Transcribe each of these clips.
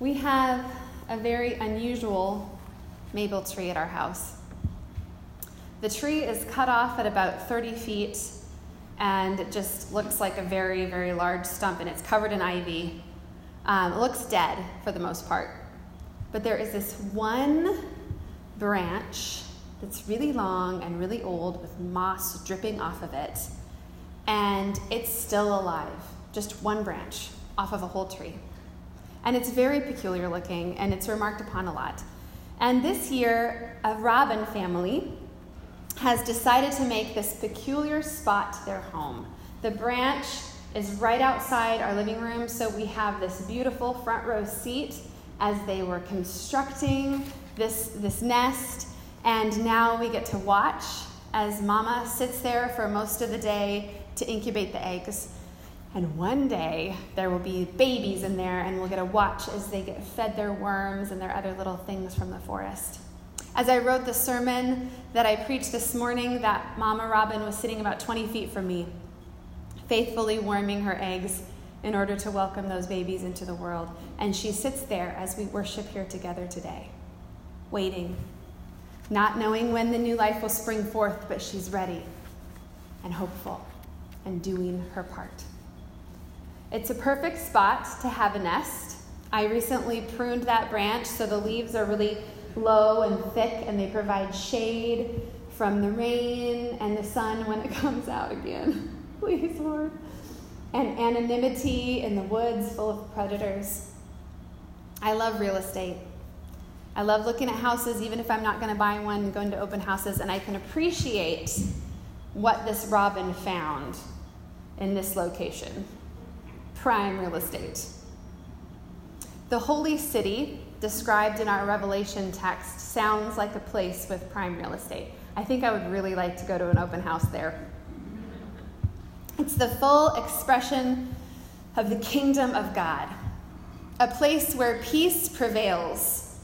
We have a very unusual maple tree at our house. The tree is cut off at about 30 feet and it just looks like a very, very large stump and it's covered in ivy. Um, it looks dead for the most part. But there is this one branch that's really long and really old with moss dripping off of it, and it's still alive. Just one branch off of a whole tree. And it's very peculiar looking and it's remarked upon a lot. And this year, a robin family has decided to make this peculiar spot their home. The branch is right outside our living room, so we have this beautiful front row seat as they were constructing this, this nest. And now we get to watch as mama sits there for most of the day to incubate the eggs. And one day there will be babies in there, and we'll get to watch as they get fed their worms and their other little things from the forest. As I wrote the sermon that I preached this morning, that Mama Robin was sitting about 20 feet from me, faithfully warming her eggs in order to welcome those babies into the world. And she sits there as we worship here together today, waiting, not knowing when the new life will spring forth, but she's ready and hopeful and doing her part. It's a perfect spot to have a nest. I recently pruned that branch so the leaves are really low and thick and they provide shade from the rain and the sun when it comes out again. Please, Lord and anonymity in the woods full of predators. I love real estate. I love looking at houses, even if I'm not going to buy one, and going to open houses, and I can appreciate what this robin found in this location prime real estate. The holy city, described in our Revelation text, sounds like a place with prime real estate. I think I would really like to go to an open house there. It's the full expression of the kingdom of God, a place where peace prevails,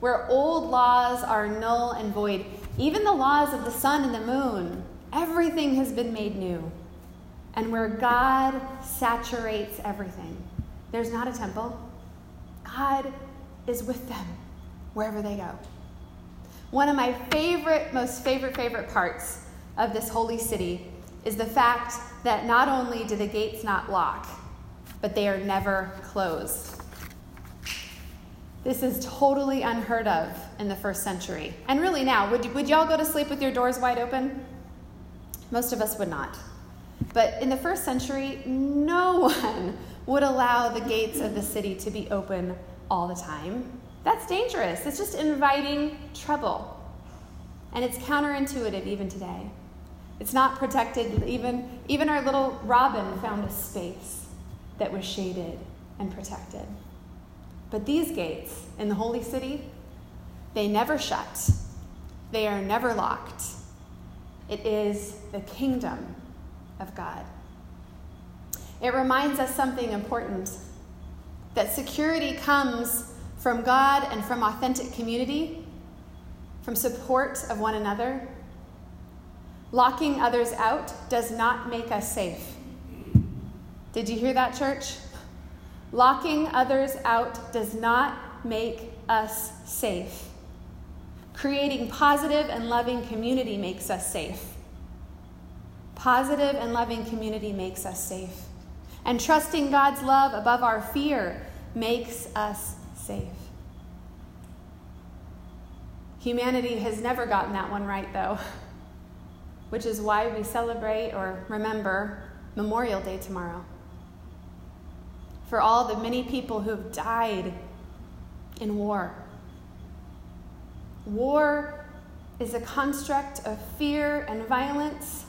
where old laws are null and void, even the laws of the sun and the moon. Everything has been made new, and where God saturates everything. There's not a temple, God is with them wherever they go. One of my favorite, most favorite, favorite parts of this holy city is the fact that not only do the gates not lock, but they are never closed. This is totally unheard of in the first century. And really now, would, would y'all go to sleep with your doors wide open? Most of us would not. But in the first century, no one would allow the gates of the city to be open all the time. That's dangerous. It's just inviting trouble. And it's counterintuitive even today. It's not protected. Even, even our little robin found a space that was shaded and protected. But these gates in the holy city, they never shut, they are never locked. It is the kingdom of God. It reminds us something important that security comes from God and from authentic community, from support of one another, Locking others out does not make us safe. Did you hear that, church? Locking others out does not make us safe. Creating positive and loving community makes us safe. Positive and loving community makes us safe. And trusting God's love above our fear makes us safe. Humanity has never gotten that one right, though which is why we celebrate or remember Memorial Day tomorrow. For all the many people who have died in war. War is a construct of fear and violence.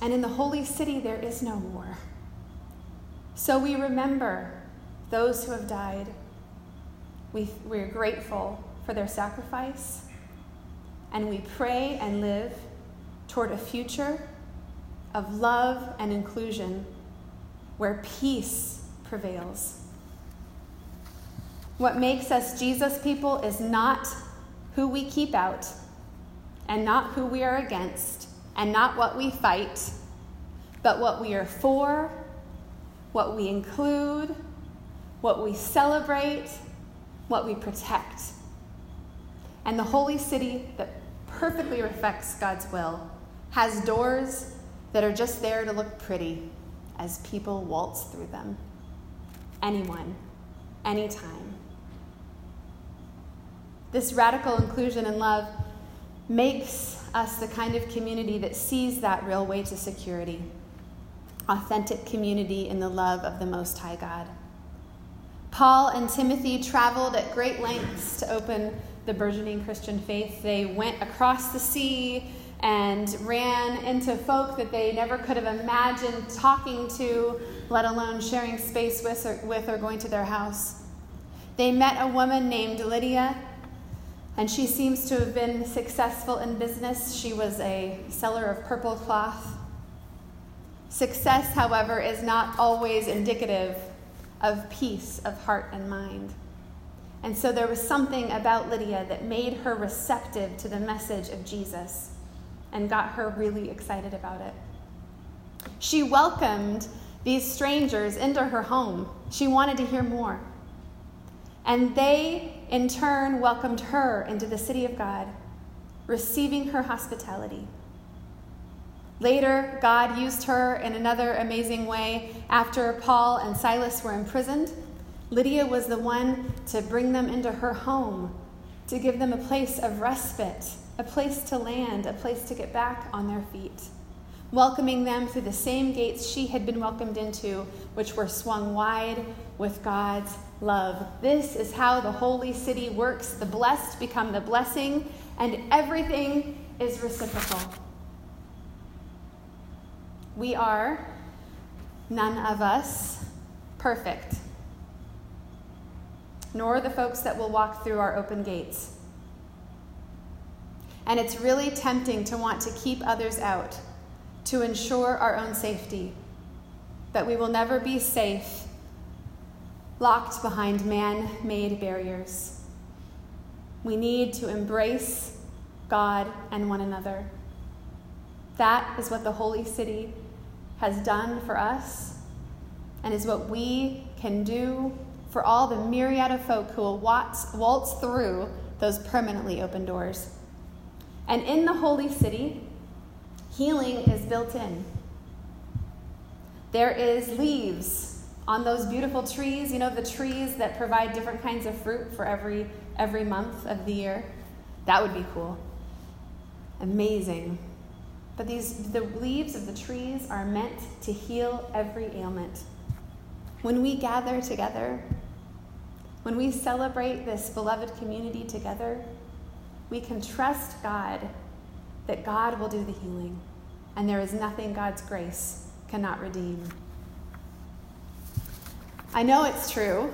And in the holy city, there is no war. So we remember those who have died. We, we're grateful for their sacrifice and we pray and live toward a future of love and inclusion where peace prevails. What makes us Jesus people is not who we keep out, and not who we are against, and not what we fight, but what we are for, what we include, what we celebrate, what we protect. And the holy city that perfectly reflects God's will has doors that are just there to look pretty as people waltz through them. Anyone, anytime. This radical inclusion and love makes us the kind of community that sees that real way to security authentic community in the love of the Most High God. Paul and Timothy traveled at great lengths to open the burgeoning Christian faith. They went across the sea and ran into folk that they never could have imagined talking to, let alone sharing space with or, with or going to their house. They met a woman named Lydia, and she seems to have been successful in business. She was a seller of purple cloth. Success, however, is not always indicative of peace of heart and mind. And so there was something about Lydia that made her receptive to the message of Jesus and got her really excited about it. She welcomed these strangers into her home. She wanted to hear more. And they, in turn, welcomed her into the city of God, receiving her hospitality. Later, God used her in another amazing way. After Paul and Silas were imprisoned, Lydia was the one to bring them into her home, to give them a place of respite, a place to land, a place to get back on their feet, welcoming them through the same gates she had been welcomed into, which were swung wide with God's love. This is how the holy city works. The blessed become the blessing, and everything is reciprocal. We are, none of us, perfect, nor the folks that will walk through our open gates. And it's really tempting to want to keep others out to ensure our own safety. But we will never be safe locked behind man made barriers. We need to embrace God and one another. That is what the Holy City has done for us and is what we can do for all the myriad of folk who will waltz, waltz through those permanently open doors. And in the holy city, healing is built in. There is leaves on those beautiful trees, you know, the trees that provide different kinds of fruit for every every month of the year. That would be cool. Amazing. But these, the leaves of the trees are meant to heal every ailment. When we gather together, when we celebrate this beloved community together, we can trust God that God will do the healing, and there is nothing God's grace cannot redeem. I know it's true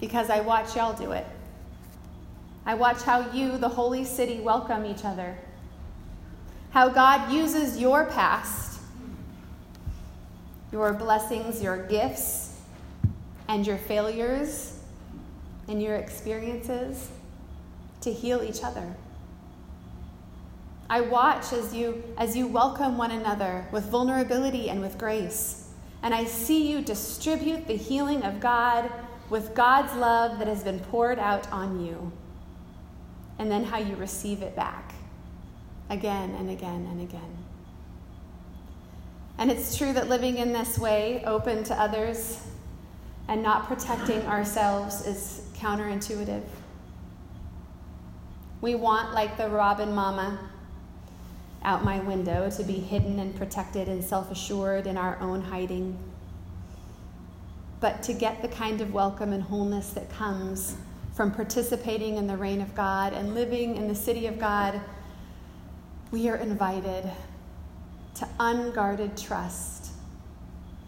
because I watch y'all do it. I watch how you, the holy city, welcome each other how God uses your past, your blessings, your gifts, and your failures and your experiences to heal each other. I watch as you as you welcome one another with vulnerability and with grace. And I see you distribute the healing of God with God's love that has been poured out on you. And then how you receive it back again and again and again. And it's true that living in this way, open to others and not protecting ourselves, is counterintuitive. We want, like the robin mama out my window, to be hidden and protected and self assured in our own hiding. But to get the kind of welcome and wholeness that comes from participating in the reign of God and living in the city of God we are invited to unguarded trust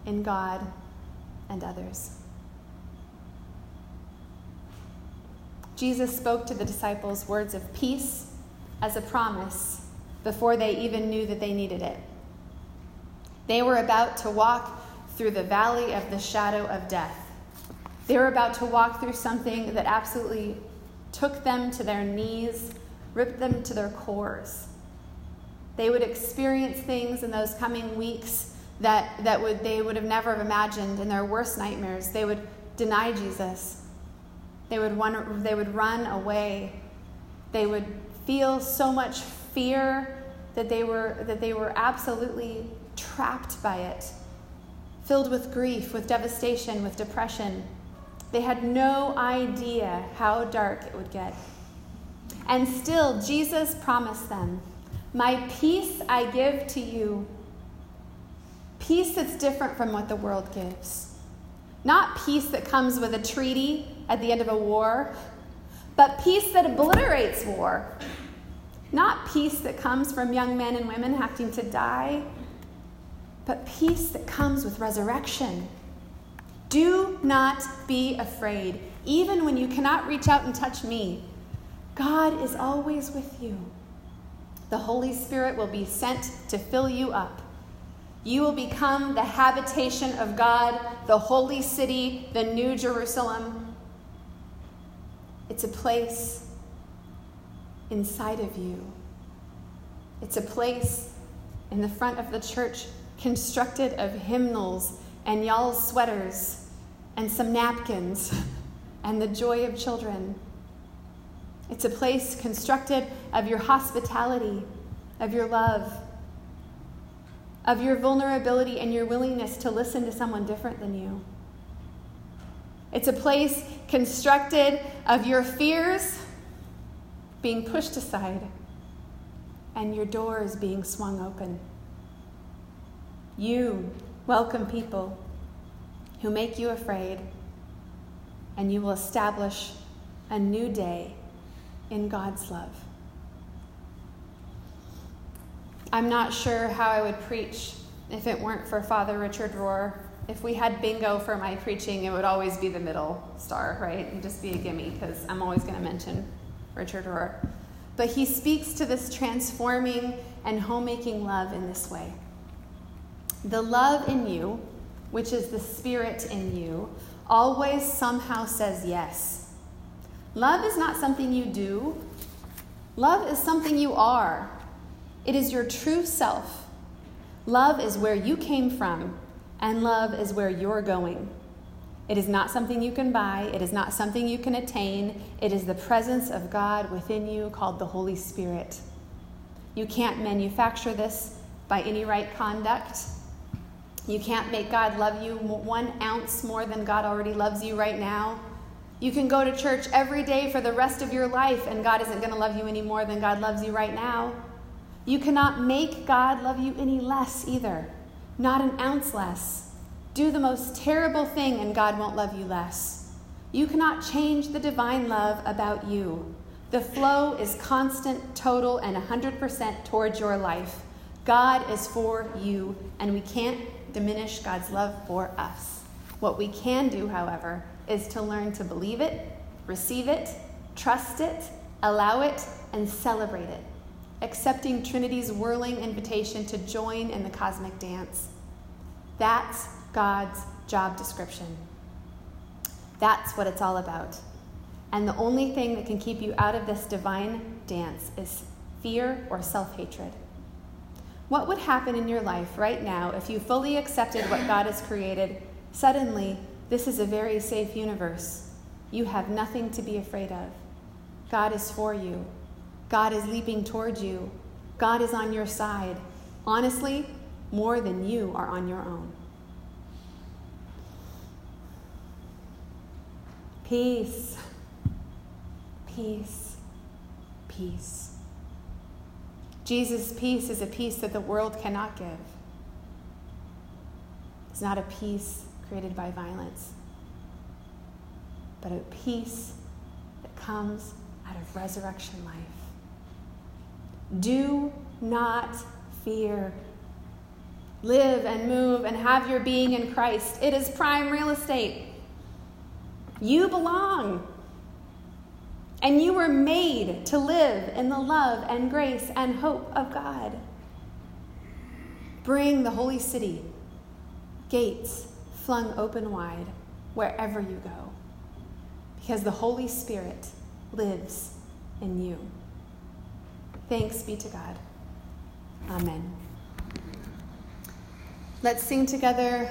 in God and others. Jesus spoke to the disciples words of peace as a promise before they even knew that they needed it. They were about to walk through the valley of the shadow of death. They were about to walk through something that absolutely took them to their knees, ripped them to their cores. They would experience things in those coming weeks that, that would, they would have never have imagined in their worst nightmares. They would deny Jesus. They would, run, they would run away. They would feel so much fear that they were, that they were absolutely trapped by it, filled with grief, with devastation, with depression. They had no idea how dark it would get. And still, Jesus promised them, My peace I give to you. Peace that's different from what the world gives. Not peace that comes with a treaty at the end of a war, but peace that obliterates war. Not peace that comes from young men and women having to die, but peace that comes with resurrection. Do not be afraid, even when you cannot reach out and touch me. God is always with you. The Holy Spirit will be sent to fill you up. You will become the habitation of God, the holy city, the new Jerusalem. It's a place inside of you. It's a place in the front of the church constructed of hymnals and y'all's sweaters and some napkins and the joy of children. It's a place constructed of your hospitality, of your love, of your vulnerability and your willingness to listen to someone different than you. It's a place constructed of your fears being pushed aside and your doors being swung open. You welcome people who make you afraid, and you will establish a new day in God's love. I'm not sure how I would preach if it weren't for Father Richard Rohr. If we had bingo for my preaching, it would always be the middle star, right? And just be a gimme because I'm always going to mention Richard Rohr. But he speaks to this transforming and homemaking love in this way. The love in you, which is the spirit in you, always somehow says yes. Love is not something you do, love is something you are. It is your true self. Love is where you came from, and love is where you're going. It is not something you can buy, it is not something you can attain. It is the presence of God within you called the Holy Spirit. You can't manufacture this by any right conduct. You can't make God love you one ounce more than God already loves you right now. You can go to church every day for the rest of your life, and God isn't going to love you any more than God loves you right now. You cannot make God love you any less either, not an ounce less. Do the most terrible thing and God won't love you less. You cannot change the divine love about you. The flow is constant, total, and 100% towards your life. God is for you, and we can't diminish God's love for us. What we can do, however, is to learn to believe it, receive it, trust it, allow it, and celebrate it, accepting Trinity's whirling invitation to join in the cosmic dance. That's God's job description. That's what it's all about. And the only thing that can keep you out of this divine dance is fear or self hatred. What would happen in your life right now if you fully accepted what God has created? Suddenly, this is a very safe universe. You have nothing to be afraid of. God is for you. God is leaping towards you. God is on your side. Honestly, more than you are on your own. Peace, peace, peace. Jesus' peace is a peace that the world cannot give. It's not a peace created by violence, but a peace that comes out of resurrection life. Do not fear. Live and move and have your being in Christ. It is prime real estate. You belong. And you were made to live in the love and grace and hope of God. Bring the holy city, gates flung open wide, wherever you go, because the Holy Spirit lives in you. Thanks be to God. Amen. Let's sing together